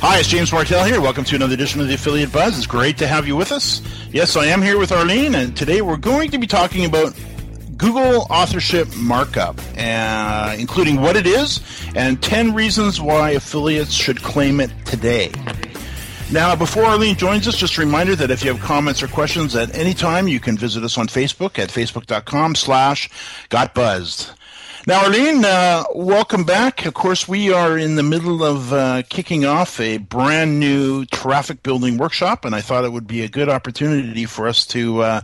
Hi, it's James Martell here. Welcome to another edition of the Affiliate Buzz. It's great to have you with us. Yes, I am here with Arlene, and today we're going to be talking about Google authorship markup, uh, including what it is and 10 reasons why affiliates should claim it today. Now, before Arlene joins us, just a reminder that if you have comments or questions at any time, you can visit us on Facebook at facebook.com slash gotbuzzed. Now, Arlene, uh, welcome back. Of course, we are in the middle of uh, kicking off a brand new traffic building workshop, and I thought it would be a good opportunity for us to uh,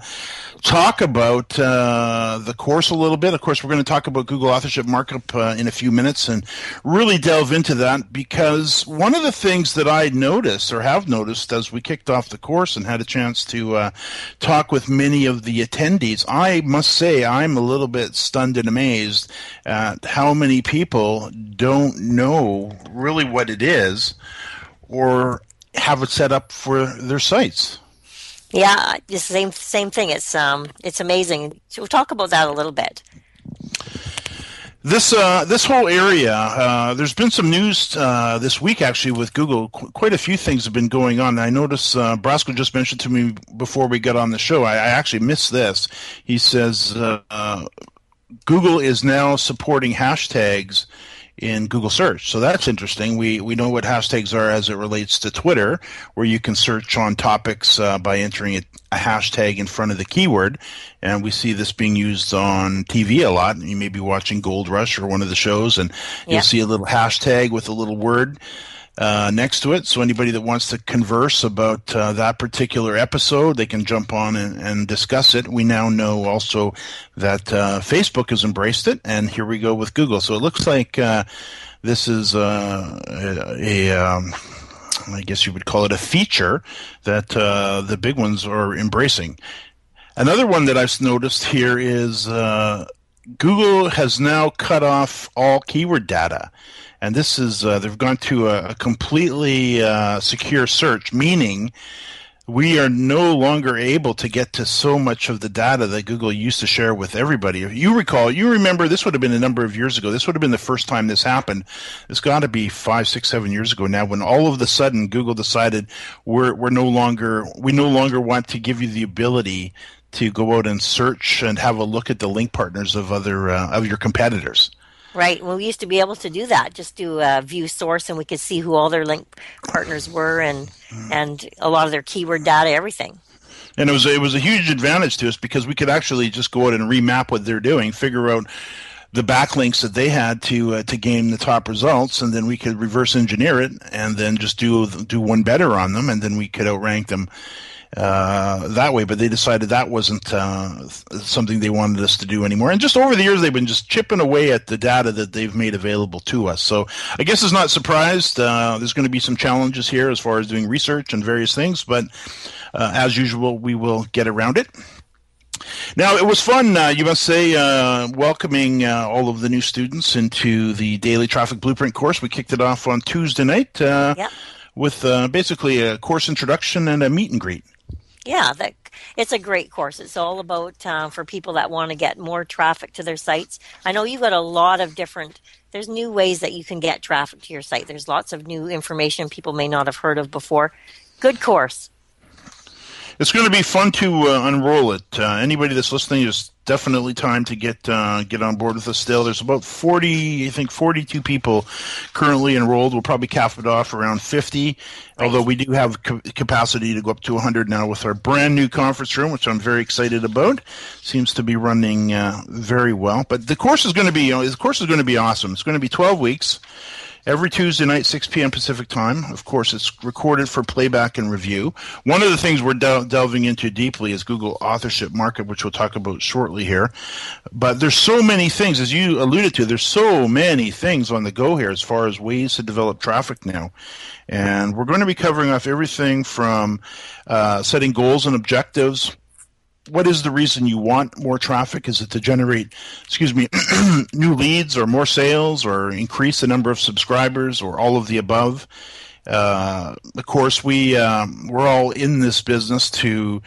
talk about uh, the course a little bit. Of course, we're going to talk about Google authorship markup uh, in a few minutes and really delve into that because one of the things that I noticed or have noticed as we kicked off the course and had a chance to uh, talk with many of the attendees, I must say I'm a little bit stunned and amazed at how many people don't know really what it is or have it set up for their sites. Yeah, it's the same same thing. It's um it's amazing. So we'll talk about that a little bit. This uh, this whole area, uh, there's been some news uh, this week actually with Google. Qu- quite a few things have been going on. I noticed uh, Brasco just mentioned to me before we got on the show. I, I actually missed this. He says uh, uh, Google is now supporting hashtags in Google search. So that's interesting. We we know what hashtags are as it relates to Twitter, where you can search on topics uh, by entering a, a, hashtag in front of the keyword, and we see this being used on TV a lot. You may be watching Gold Rush or one of the shows, and you'll see a little hashtag with a little word uh, next to it. So anybody that wants to converse about uh, that particular episode, they can jump on and, and discuss it. We now know also that uh, Facebook has embraced it, and here we go with Google. So it looks like uh, this is uh, a, a um, I guess you would call it a feature that uh, the big ones are embracing. Another one that I've noticed here is Google has now cut off all keyword data and this is uh, they've gone to a, a completely uh, secure search, meaning we are no longer able to get to so much of the data that Google used to share with everybody. If you recall, you remember this would have been a number of years ago. This would have been the first time this happened. It's got to be five, six, seven years ago now. When all of a sudden Google decided we're we're no longer we no longer want to give you the ability to go out and search and have a look at the link partners of other uh, of your competitors. Right. Well, we used to be able to do that. Just do a view source, and we could see who all their link partners were, and and a lot of their keyword data, everything. And it was it was a huge advantage to us because we could actually just go out and remap what they're doing, figure out the backlinks that they had to uh, to gain the top results, and then we could reverse engineer it, and then just do do one better on them, and then we could outrank them uh, that way, but they decided that wasn't uh, something they wanted us to do anymore. And just over the years, they've been just chipping away at the data that they've made available to us. So I guess it's not surprised. Uh, there's going to be some challenges here as far as doing research and various things, but uh, as usual, we will get around it. Now, it was fun, uh, you must say, uh, welcoming uh, all of the new students into the Daily Traffic Blueprint course. We kicked it off on Tuesday night uh, yep. with uh, basically a course introduction and a meet and greet. Yeah, that, it's a great course. It's all about uh, for people that want to get more traffic to their sites. I know you've got a lot of different. There's new ways that you can get traffic to your site. There's lots of new information people may not have heard of before. Good course it's going to be fun to uh, unroll it. Uh, anybody that's listening is definitely time to get uh, get on board with us. Still, there's about 40, I think, 42 people currently enrolled. We'll probably cap it off around 50, right. although we do have ca- capacity to go up to 100 now with our brand new conference room, which I'm very excited about. Seems to be running uh, very well. But the course is going to be, you know, the course is going to be awesome. It's going to be 12 weeks every Tuesday night, 6 p.m. Pacific time. Of course, it's recorded for playback and review. One of the things we're del- delving into deeply is Google authorship markup, which we'll talk about shortly here. But there's so many things, as you alluded to, there's so many things on the go here as far as ways to develop traffic now. And we're going to be covering off everything from uh, setting goals and objectives what is the reason you want more traffic? Is it to generate, excuse me, new leads or more sales or increase the number of subscribers or all of the above? Uh, of course, we um, we're all in this business to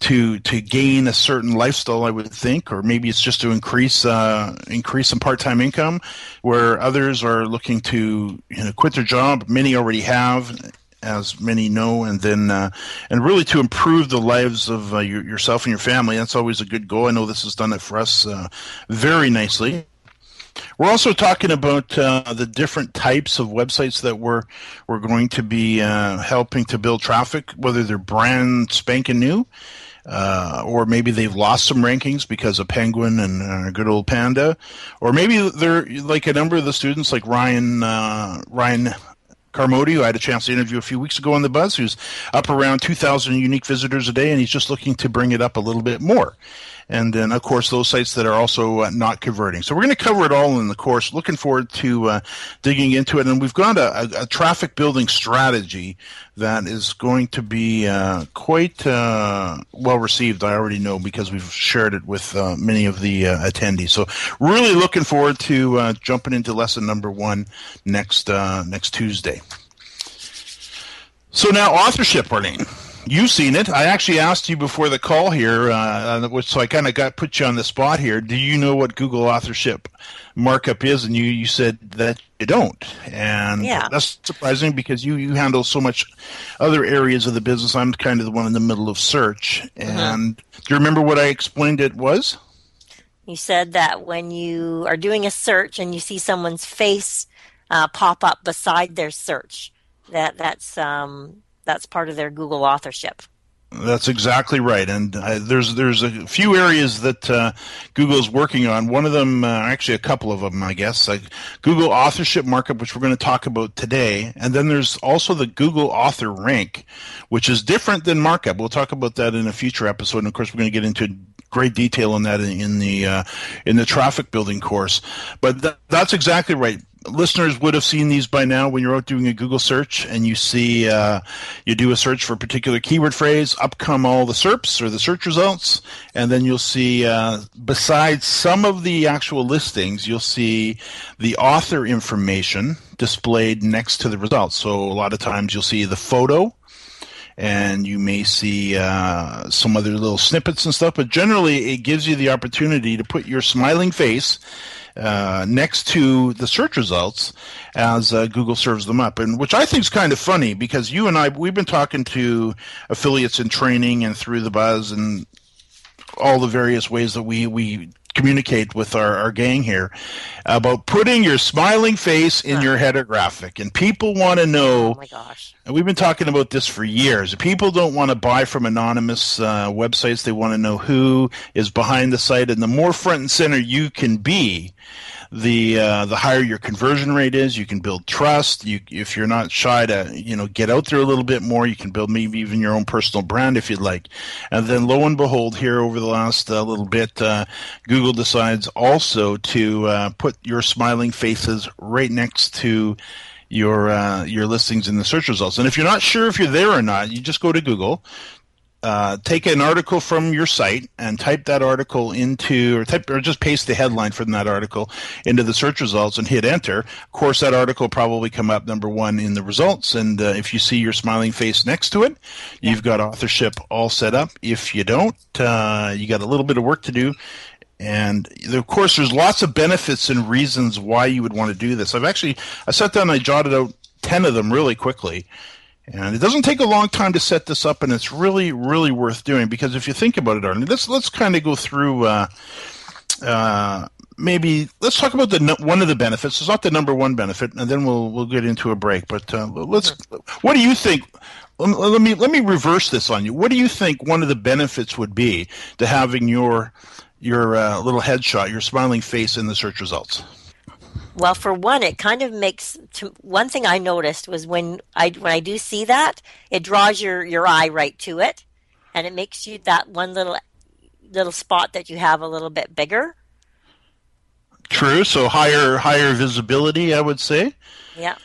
to to gain a certain lifestyle, I would think, or maybe it's just to increase uh, increase some part time income, where others are looking to you know quit their job. Many already have, as many know, and then uh, and really to improve the lives of uh, your, yourself and your family. That's always a good goal. I know this has done it for us uh, very nicely. We're also talking about uh, the different types of websites that we're we're going to be uh, helping to build traffic, whether they're brand spanking new. Uh, or maybe they've lost some rankings because of Penguin and uh, good old Panda, or maybe they're like a number of the students, like Ryan uh, Ryan Carmody, who I had a chance to interview a few weeks ago on the Buzz, who's up around 2,000 unique visitors a day, and he's just looking to bring it up a little bit more and then of course those sites that are also uh, not converting. So we're going to cover it all in the course. Looking forward to uh, digging into it, and we've got a, a, a, traffic building strategy that is going to be uh, quite uh, well received. I already know because we've shared it with uh, many of the uh, attendees. So really looking forward to jumping into lesson number one next next Tuesday. So now authorship, Arlene. You've seen it. I actually asked you before the call here, uh, which so I kind of got put you on the spot here. Do you know what Google authorship markup is? And you you said that you don't, and yeah. that's surprising because you you handle so much other areas of the business. I'm kind of the one in the middle of search. Mm-hmm. And mm-hmm. do you remember what I explained it was? You said that when you are doing a search and you see someone's face uh, pop up beside their search, that that's um, that's part of their Google authorship. That's exactly right, and uh, there's there's a few areas that uh, Google is working on. One of them, uh, actually, a couple of them, I guess, like Google Authorship Markup, which we're going to talk about today, and then there's also the Google Author Rank, which is different than markup. We'll talk about that in a future episode, and of course, we're going to get into great detail on that in, in the uh, in the traffic building course. But th- that's exactly right listeners would have seen these by now when you're out doing a Google search and you see uh, you do a search for a particular keyword phrase, up come all the SERPs or the search results, and then you'll see uh, besides some of the actual listings, you'll see the author information displayed next to the results. So a lot of times you'll see the photo. And you may see uh, some other little snippets and stuff, but generally it gives you the opportunity to put your smiling face uh, next to the search results as uh, Google serves them up, and which I think is kind of funny because you and I we've been talking to affiliates in training and through the buzz and all the various ways that we we communicate with our, our gang here about putting your smiling face in your header graphic. And people want to know. Oh my gosh. And we've been talking about this for years. People don't want to buy from anonymous uh, websites, they want to know who is behind the site. And the more front and center you can be, the uh, the higher your conversion rate is. You can build trust. You if you're not shy to you know get out there a little bit more, you can build maybe even your own personal brand if you'd like. And then lo and behold, here over the last uh, little bit, uh, Google decides also to uh, put your smiling faces right next to your uh, your listings in the search results. And if you're not sure if you're there or not, you just go to Google, uh, take an article from your site and type that article into or type or just paste the headline from that article into the search results and hit enter. Of course that article probably come up number one in the results and uh, if you see your smiling face next to it yeah. you've got authorship all set up. If you don't uh, you got a little bit of work to do. And of course there's lots of benefits and reasons why you would want to do this. I've actually i sat down and i jotted out 10 of them really quickly and it doesn't take a long time to set this up, and it's really, really worth doing because if you think about it, Arlene, let's let's kind of go through. Uh, uh, maybe let's talk about the one of the benefits. It's not the number one benefit, and then we'll we'll get into a break. But uh, let's. What do you think? Let me let me reverse this on you. What do you think one of the benefits would be to having your your uh, little headshot, your smiling face in the search results? Well, for one, it kind of makes to, one thing I noticed was when I when I do see that, it draws your your eye right to it, and it makes you that one little little spot that you have a little bit bigger. True. So higher higher visibility, I would say. Yeah.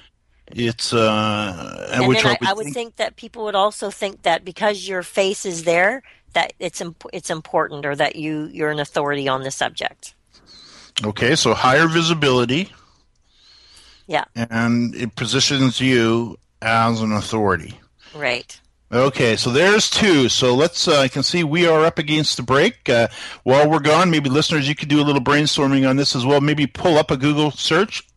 It's uh, and I, I, I would think, think that people would also think that because your face is there, that it's imp- it's important, or that you you're an authority on the subject. Okay, so higher visibility. Yeah. And it positions you as an authority. Right. Okay, so there's two. So let's. Uh, I can see we are up against the break. Uh, while we're gone, maybe listeners, you could do a little brainstorming on this as well. Maybe pull up a Google search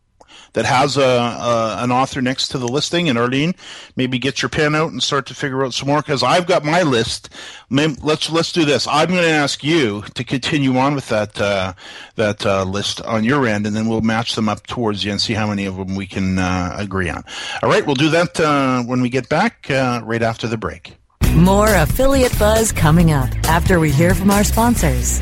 that has a, a, an author next to the listing. And Arlene, maybe get your pen out and start to figure out some more because I've got my list. Let's let's do this. I'm going to ask you to continue on with that uh, that uh, list on your end, and then we'll match them up towards you and see how many of them we can uh, agree on. All right, we'll do that uh, when we get back uh, right after the break. More affiliate buzz coming up after we hear from our sponsors.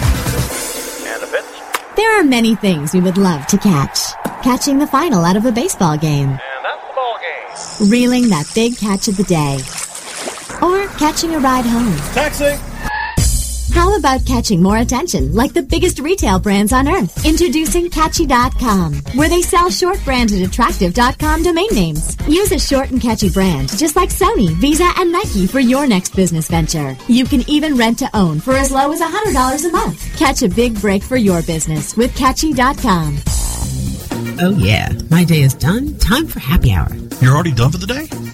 There are many things we would love to catch. Catching the final out of a baseball game. And that's the ball game. Reeling that big catch of the day. Or catching a ride home. Taxi! How about catching more attention like the biggest retail brands on earth? Introducing Catchy.com, where they sell short branded attractive.com domain names. Use a short and catchy brand, just like Sony, Visa, and Nike for your next business venture. You can even rent to own for as low as $100 a month. Catch a big break for your business with Catchy.com. Oh, yeah. My day is done. Time for happy hour. You're already done for the day?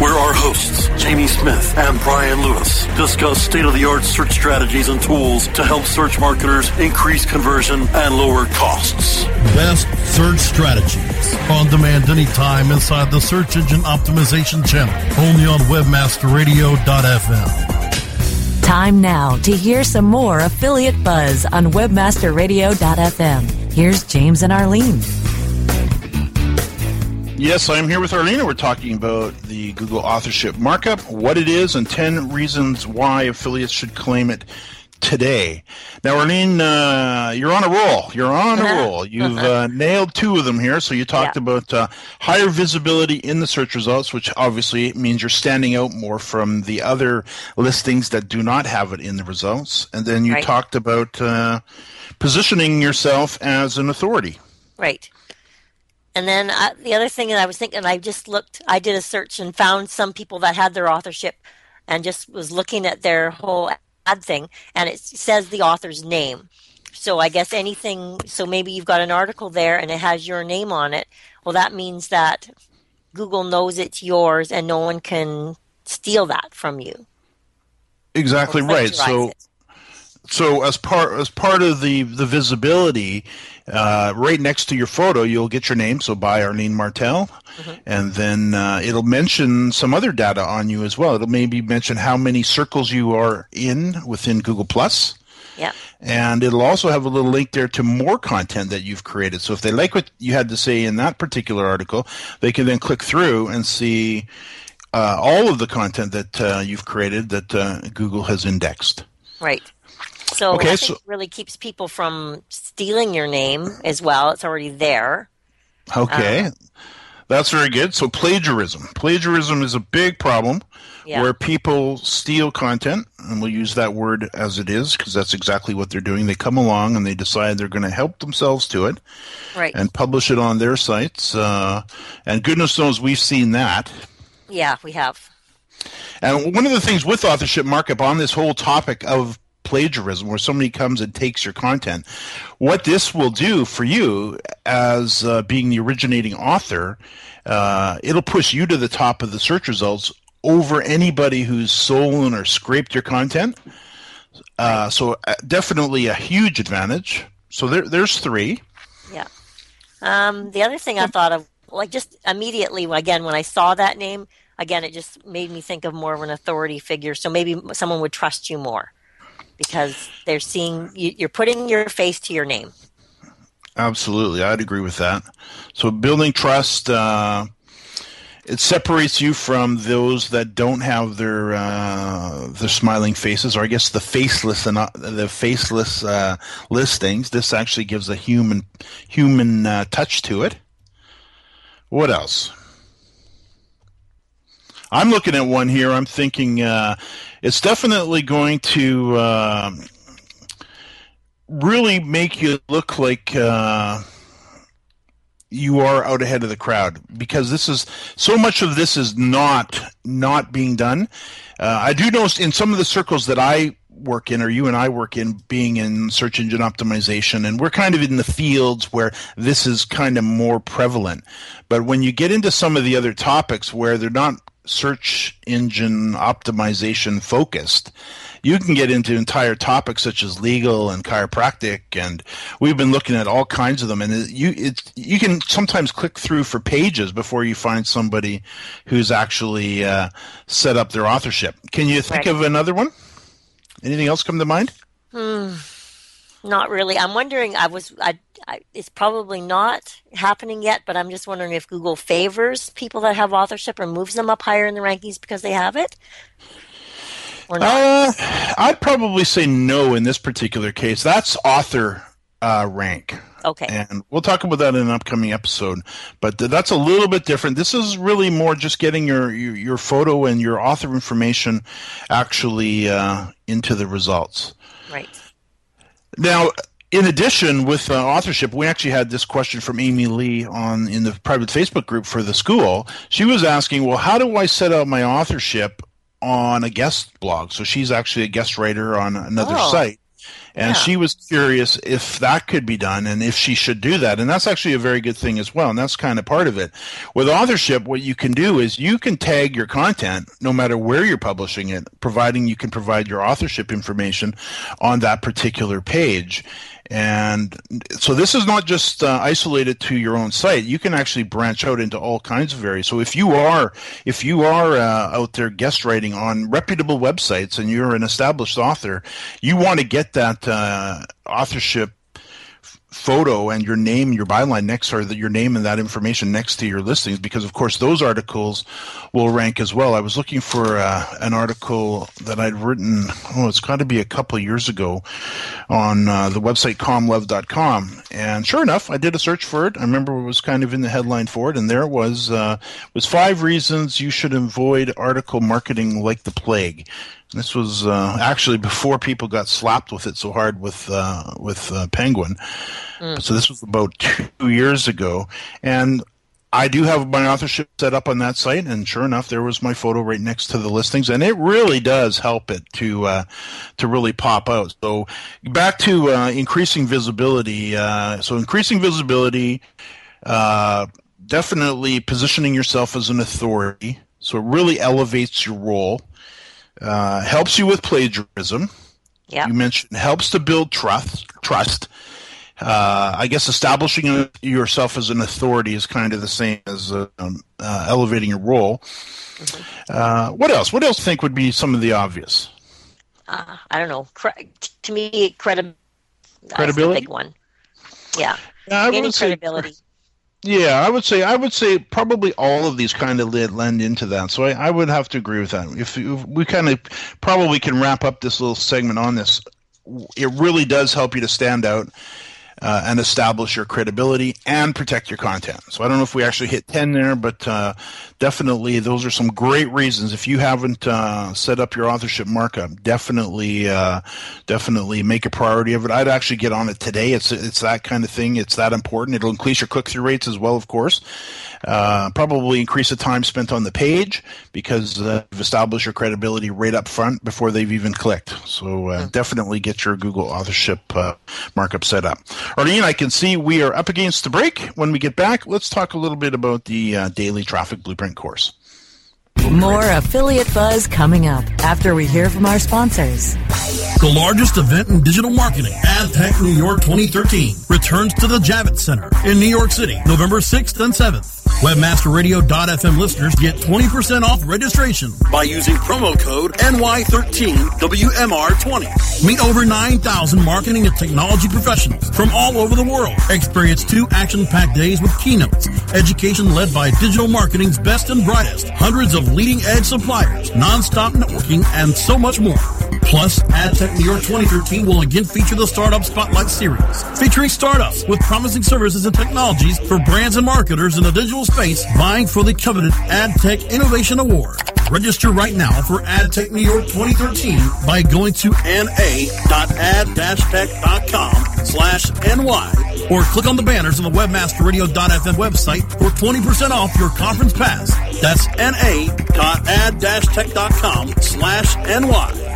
where our hosts, Jamie Smith and Brian Lewis, discuss state of the art search strategies and tools to help search marketers increase conversion and lower costs. Best search strategies. On demand anytime inside the search engine optimization channel. Only on webmasterradio.fm. Time now to hear some more affiliate buzz on webmasterradio.fm. Here's James and Arlene. Yes, I'm here with Arlene. We're talking about the Google authorship markup, what it is, and 10 reasons why affiliates should claim it today. Now, Arlene, uh, you're on a roll. You're on a roll. You've uh, nailed two of them here. So you talked Yeah. about uh, higher visibility in the search results, which obviously means you're standing out more from the other listings that do not have it in the results. And then you Right. talked about uh, positioning yourself as an authority. Right. And then uh, the other thing that I was thinking, I just looked, I did a search and found some people that had their authorship and just was looking at their whole ad thing and it says the author's name. So I guess anything, so maybe you've got an article there and it has your name on it. Well, that means that Google knows it's yours and no one can steal that from you. Exactly right. So, it. So as part as part of the the visibility, uh, right next to your photo, you'll get your name. So by Arlene Martell, Mm-hmm. and then uh, it'll mention some other data on you as well. It'll maybe mention how many circles you are in within Google Plus. Yeah. And it'll also have a little link there to more content that you've created. So if they like what you had to say in that particular article, they can then click through and see uh, all of the content that uh, you've created that uh, Google has indexed. Right. So Okay, I think so- it really keeps people from stealing your name as well. It's already there. Okay. Uh, That's very good. So plagiarism. Plagiarism is a big problem Yeah. where people steal content, and we'll use that word as it is because that's exactly what they're doing. They come along and they decide they're going to help themselves to it Right. and publish it on their sites. Uh, and goodness knows we've seen that. yeah, we have. And one of the things with authorship markup on this whole topic of plagiarism, where somebody comes and takes your content, what this will do for you as uh, being the originating author, uh, it'll push you to the top of the search results over anybody who's stolen or scraped your content. Uh, so uh, definitely a huge advantage. So there, there's three. Yeah. Um, the other thing I thought of, like just immediately, again, when I saw that name, again, it just made me think of more of an authority figure. So maybe someone would trust you more because they're seeing you, you're putting your face to your name. Absolutely, I'd agree with that. So building trust, uh, it separates you from those that don't have their uh, their smiling faces, or I guess the faceless and uh, the faceless uh, listings. This actually gives a human human uh, touch to it. What else? I'm looking at one here. I'm thinking uh, it's definitely going to. um really make you look like uh, you are out ahead of the crowd because this is so much of this is not not being done. Uh, I do notice in some of the circles that I work in or you and I work in being in search engine optimization and we're kind of in the fields where this is kind of more prevalent. But when you get into some of the other topics where they're not search engine optimization focused, you can get into entire topics such as legal and chiropractic, and we've been looking at all kinds of them. And you it's you can sometimes click through for pages before you find somebody who's actually uh, set up their authorship. Can you think Right. of another one? Anything else come to mind? Hmm. Not really. I'm wondering. I was. I, I. It's probably not happening yet, but I'm just wondering if Google favors people that have authorship or moves them up higher in the rankings because they have it, or not. Uh, I'd probably say no in this particular case. That's author uh, rank. Okay. And we'll talk about that in an upcoming episode. But th- that's a little bit different. This is really more just getting your, your, your photo and your author information actually uh, into the results. Right. Now, in addition, with uh, authorship, we actually had this question from Amy Lee on in the private Facebook group for the school. She was asking, "Well, how do I set up my authorship on a guest blog?" So she's actually a guest writer on another Oh. site. And Yeah. she was curious if that could be done and if she should do that. And that's actually a very good thing as well. And that's kind of part of it. With authorship, what you can do is you can tag your content no matter where you're publishing it, providing you can provide your authorship information on that particular page. And so this is not just uh, isolated to your own site. You can actually branch out into all kinds of areas. So if you are if you are uh, out there guest writing on reputable websites and you're an established author, you want to get that uh, authorship photo and your name, your byline next, or your name and that information next to your listings, because of course those articles will rank as well. I was looking for uh, an article that I'd written, oh, it's got to be a couple years ago on uh, the website comlove.com. And sure enough, I did a search for it. I remember it was kind of in the headline for it, and there it was, uh, was five reasons you should avoid article marketing like the plague. This was uh, actually before people got slapped with it so hard with uh, with uh, Penguin. Mm. So this was about two years ago, and I do have my authorship set up on that site, and sure enough, there was my photo right next to the listings, and it really does help it to uh, to really pop out. So back to uh, increasing visibility. Uh, so increasing visibility, uh, definitely positioning yourself as an authority. So it really elevates your role. Uh, helps you with plagiarism. Yeah. You mentioned helps to build trust. Trust. Uh, I guess establishing yourself as an authority is kind of the same as uh, um, uh, elevating your role. Mm-hmm. Uh, what else? What else think would be some of the obvious? Uh, I don't know. Cre- to me, credi- credibility. big one. Yeah. yeah Any credibility. Say, yeah, I would say I would say probably all of these kind of lend into that. So I, I would have to agree with that. If, if we kind of probably can wrap up this little segment on this, it really does help you to stand out uh, and establish your credibility and protect your content. So I don't know if we actually hit 10 there, but uh, definitely those are some great reasons. If you haven't uh, set up your authorship markup, definitely, uh, definitely make a priority of it. I'd actually get on it today. It's it's that kind of thing. It's that important. It'll increase your click through rates as well, of course. Uh, probably increase the time spent on the page because uh, you've established your credibility right up front before they've even clicked. So uh, mm. definitely get your Google authorship uh, markup set up. Arlene, I can see we are up against the break. When we get back, let's talk a little bit about the uh, daily traffic blueprint course. More affiliate buzz coming up after we hear from our sponsors. The largest event in digital marketing, AdTech New York 2013, returns to the Javits Center in New York City, November 6th and 7th. WebmasterRadio.fm listeners get 20% off registration by using promo code NY13WMR20. Meet over 9,000 marketing and technology professionals from all over the world. Experience two action-packed days with keynotes, education led by digital marketing's best and brightest, hundreds of leading-edge suppliers, non-stop networking, and so much more. Plus, AdTech New York 2013 will again feature the Startup Spotlight Series, featuring startups with promising services and technologies for brands and marketers in the digital space vying for the coveted AdTech Innovation Award. Register right now for AdTech New York 2013 by going to na.ad-tech.com slash ny or click on the banners on the webmasterradio.fm website for 20% off your conference pass. That's na.ad-tech.com slash ny.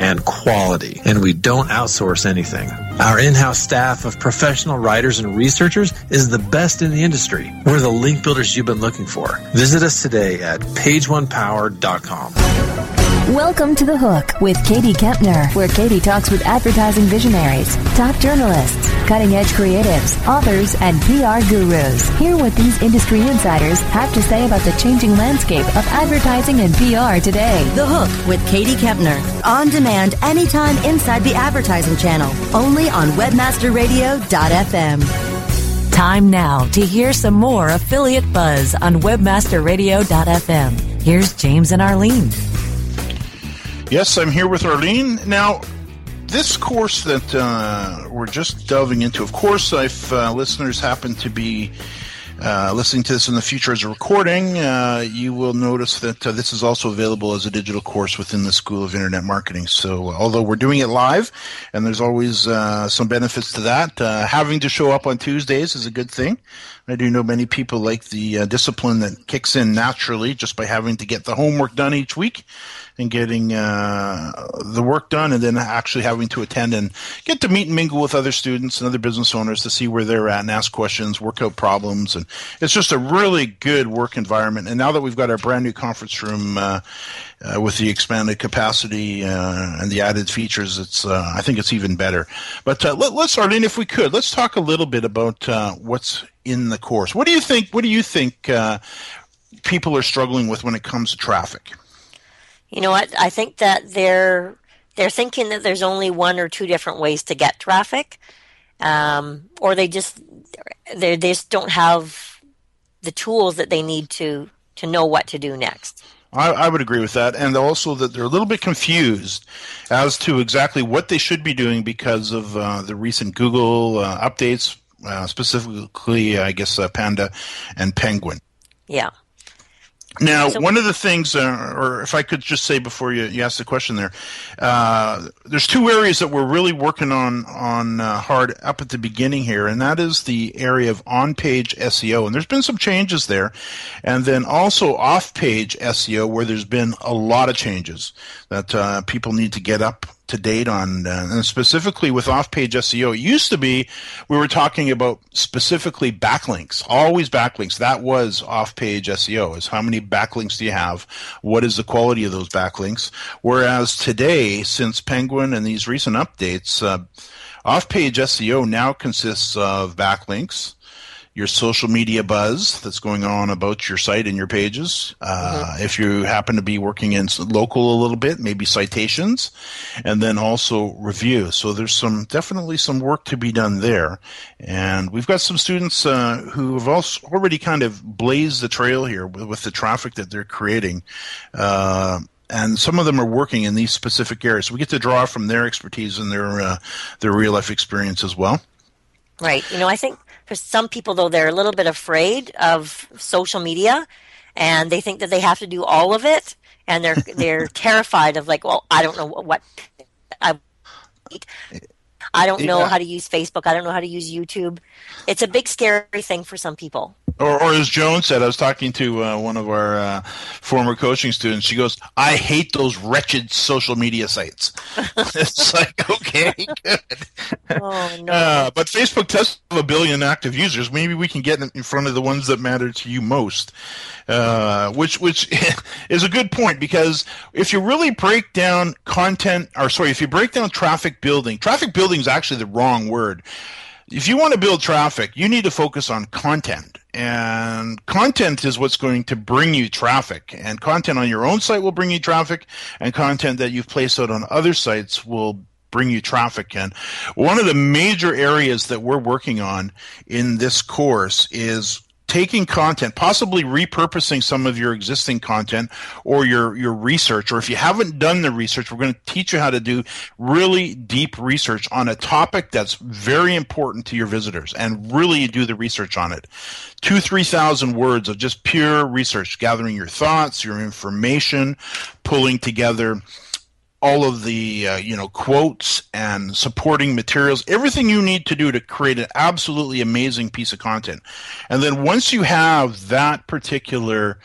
and quality, and we don't outsource anything. Our in house staff of professional writers and researchers is the best in the industry. We're the link builders you've been looking for. Visit us today at pageonepower.com. Welcome to The Hook with Katie Kempner, where Katie talks with advertising visionaries, top journalists, cutting edge creatives, authors, and PR gurus. Hear what these industry insiders have to say about the changing landscape of advertising and PR today. The Hook with Katie Kempner. On demand anytime inside the advertising channel. Only on webmasterradio.fm. Time now to hear some more affiliate buzz on webmasterradio.fm. Here's James and Arlene. Yes, I'm here with Arlene. Now, this course that uh, we're just delving into, of course, if uh, listeners happen to be uh, listening to this in the future as a recording, uh, you will notice that uh, this is also available as a digital course within the School of Internet Marketing. So, although we're doing it live, and there's always uh, some benefits to that, uh, having to show up on Tuesdays is a good thing. I do know many people like the uh, discipline that kicks in naturally just by having to get the homework done each week and getting uh, the work done and then actually having to attend and get to meet and mingle with other students and other business owners to see where they're at and ask questions, work out problems. And it's just a really good work environment. And now that we've got our brand new conference room uh, uh, with the expanded capacity uh, and the added features, it's uh, I think it's even better. But let, us start in if we could. Let's talk a little bit about what's in the course. What do you think? What do you think people are struggling with when it comes to traffic? You know what? I think that they're they're thinking that there's only one or two different ways to get traffic, um, or they just they just don't have the tools that they need to to know what to do next. I, I, would agree with that, and also that they're a little bit confused as to exactly what they should be doing because of uh, the recent Google uh, updates, uh, specifically, I guess, uh, Panda and Penguin. Yeah. Now, so, one of the things, uh, or if I could just say before you, you ask the question there, uh, there's two areas that we're really working on on uh, hard up at the beginning here, and that is the area of on-page SEO, and there's been some changes there, and then also off-page SEO where there's been a lot of changes that uh, people need to get up to date on, uh, and specifically with off-page SEO. It used to be we were talking about specifically backlinks, always backlinks. That was off-page SEO. Is how many backlinks do you have? What is the quality of those backlinks? Whereas today, since Penguin and these recent updates, uh, off-page SEO now consists of backlinks your social media buzz that's going on about your site and your pages. Uh, mm-hmm. If you happen to be working in local a little bit, maybe citations, and then also review. So there's some definitely some work to be done there, and we've got some students uh, who have also already kind of blazed the trail here with, with the traffic that they're creating. Uh, and some of them are working in these specific areas. So we get to draw from their expertise and their uh, their real life experience as well. Right. You know, I think some people, though, they're a little bit afraid of social media, and they think that they have to do all of it, and they're they're terrified of like, well, I don't know what I. I don't know yeah. how to use Facebook. I don't know how to use YouTube. It's a big scary thing for some people. Or, or as Joan said, I was talking to uh, one of our uh, former coaching students. She goes, "I hate those wretched social media sites." it's like, okay, good. Oh, no. Uh, but Facebook does have a billion active users. Maybe we can get in front of the ones that matter to you most. Uh, which which is a good point because if you really break down content, or sorry, if you break down traffic building, traffic building is actually the wrong word. If you want to build traffic, you need to focus on content. And content is what's going to bring you traffic. And content on your own site will bring you traffic, and content that you've placed out on other sites will bring you traffic in. One of the major areas that we're working on in this course is taking content, possibly repurposing some of your existing content or your, your research, or if you haven't done the research, we're going to teach you how to do really deep research on a topic that's very important to your visitors and really do the research on it. Two, three thousand words of just pure research, gathering your thoughts, your information, pulling together all of the uh, you know quotes and supporting materials everything you need to do to create an absolutely amazing piece of content. And then once you have that particular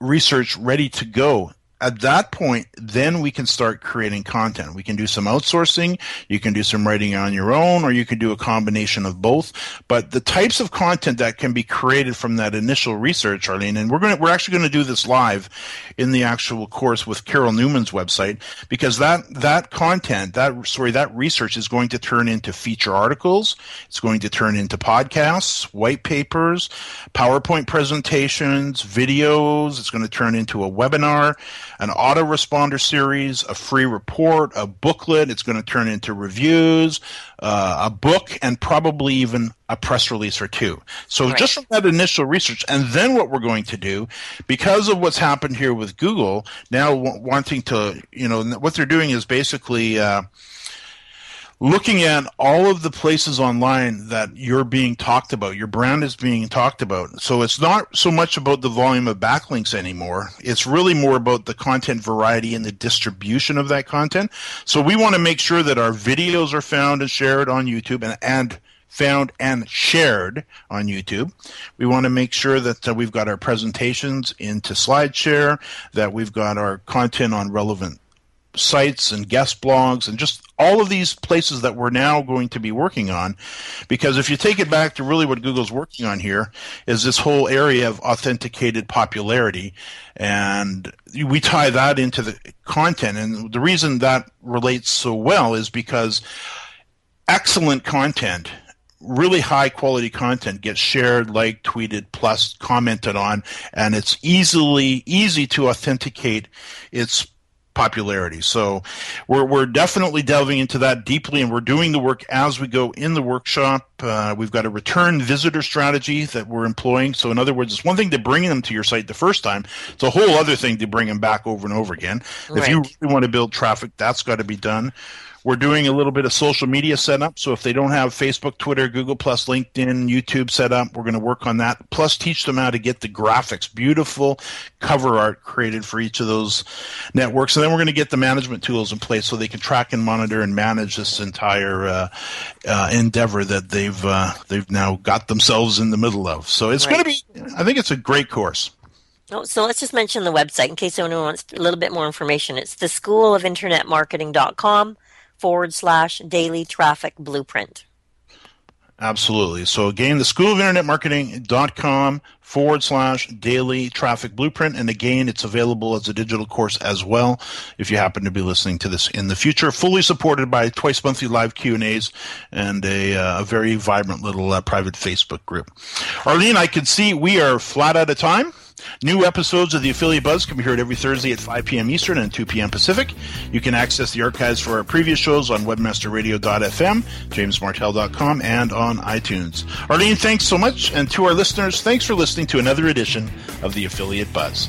research ready to go at that point, then we can start creating content. We can do some outsourcing. You can do some writing on your own, or you can do a combination of both. But the types of content that can be created from that initial research, Arlene, and we're going to, we're actually going to do this live in the actual course with Carol Newman's website because that, that content, that, sorry, that research is going to turn into feature articles. It's going to turn into podcasts, white papers, PowerPoint presentations, videos. It's going to turn into a webinar an autoresponder series, a free report, a booklet. It's going to turn into reviews, uh, a book, and probably even a press release or two. So right. just from that initial research, and then what we're going to do, because of what's happened here with Google, now w- wanting to, you know, what they're doing is basically. Uh, looking at all of the places online that you're being talked about, your brand is being talked about. So it's not so much about the volume of backlinks anymore. It's really more about the content variety and the distribution of that content. So we want to make sure that our videos are found and shared on YouTube and, and found and shared on YouTube. We want to make sure that uh, we've got our presentations into SlideShare, that we've got our content on relevant sites and guest blogs and just all of these places that we're now going to be working on. Because if you take it back to really what Google's working on here is this whole area of authenticated popularity. And we tie that into the content. And the reason that relates so well is because excellent content really high quality content gets shared, liked, tweeted, plus commented on, and it's easily easy to authenticate its popularity. So we're, we're definitely delving into that deeply and we're doing the work as we go in the workshop. Uh, we've got a return visitor strategy that we're employing. So in other words, it's one thing to bring them to your site the first time. It's a whole other thing to bring them back over and over again. Right. If you really want to build traffic, that's got to be done. We're doing a little bit of social media setup. So if they don't have Facebook, Twitter, Google Plus, LinkedIn, YouTube set up, we're going to work on that. Plus, teach them how to get the graphics, beautiful cover art created for each of those networks. And then we're going to get the management tools in place so they can track and monitor and manage this entire uh, uh, endeavor that they've uh, they've now got themselves in the middle of. So it's right. going to be. I think it's a great course. Oh, so let's just mention the website in case anyone wants a little bit more information. It's the Forward slash daily traffic blueprint. Absolutely. So again, the school of internet marketing.com forward slash daily traffic blueprint. And again, it's available as a digital course as well. If you happen to be listening to this in the future, fully supported by twice monthly live Q and A's and a, uh, a very vibrant little uh, private Facebook group. Arlene, I can see we are flat out of time. New episodes of the Affiliate Buzz can be heard every Thursday at 5 p.m. Eastern and 2 p.m. Pacific. You can access the archives for our previous shows on webmasterradio.fm, jamesmartell.com, and on iTunes. Arlene, thanks so much. And to our listeners, thanks for listening to another edition of the Affiliate Buzz.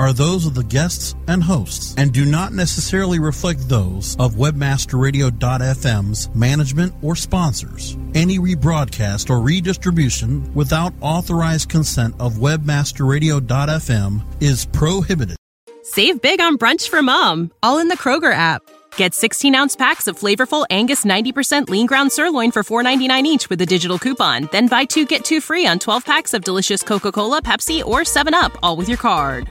are those of the guests and hosts and do not necessarily reflect those of webmasterradio.fm's management or sponsors. Any rebroadcast or redistribution without authorized consent of webmasterradio.fm is prohibited. Save big on brunch for mom, all in the Kroger app. Get 16 ounce packs of flavorful Angus 90% lean ground sirloin for $4.99 each with a digital coupon. Then buy two get two free on 12 packs of delicious Coca Cola, Pepsi, or 7UP, all with your card.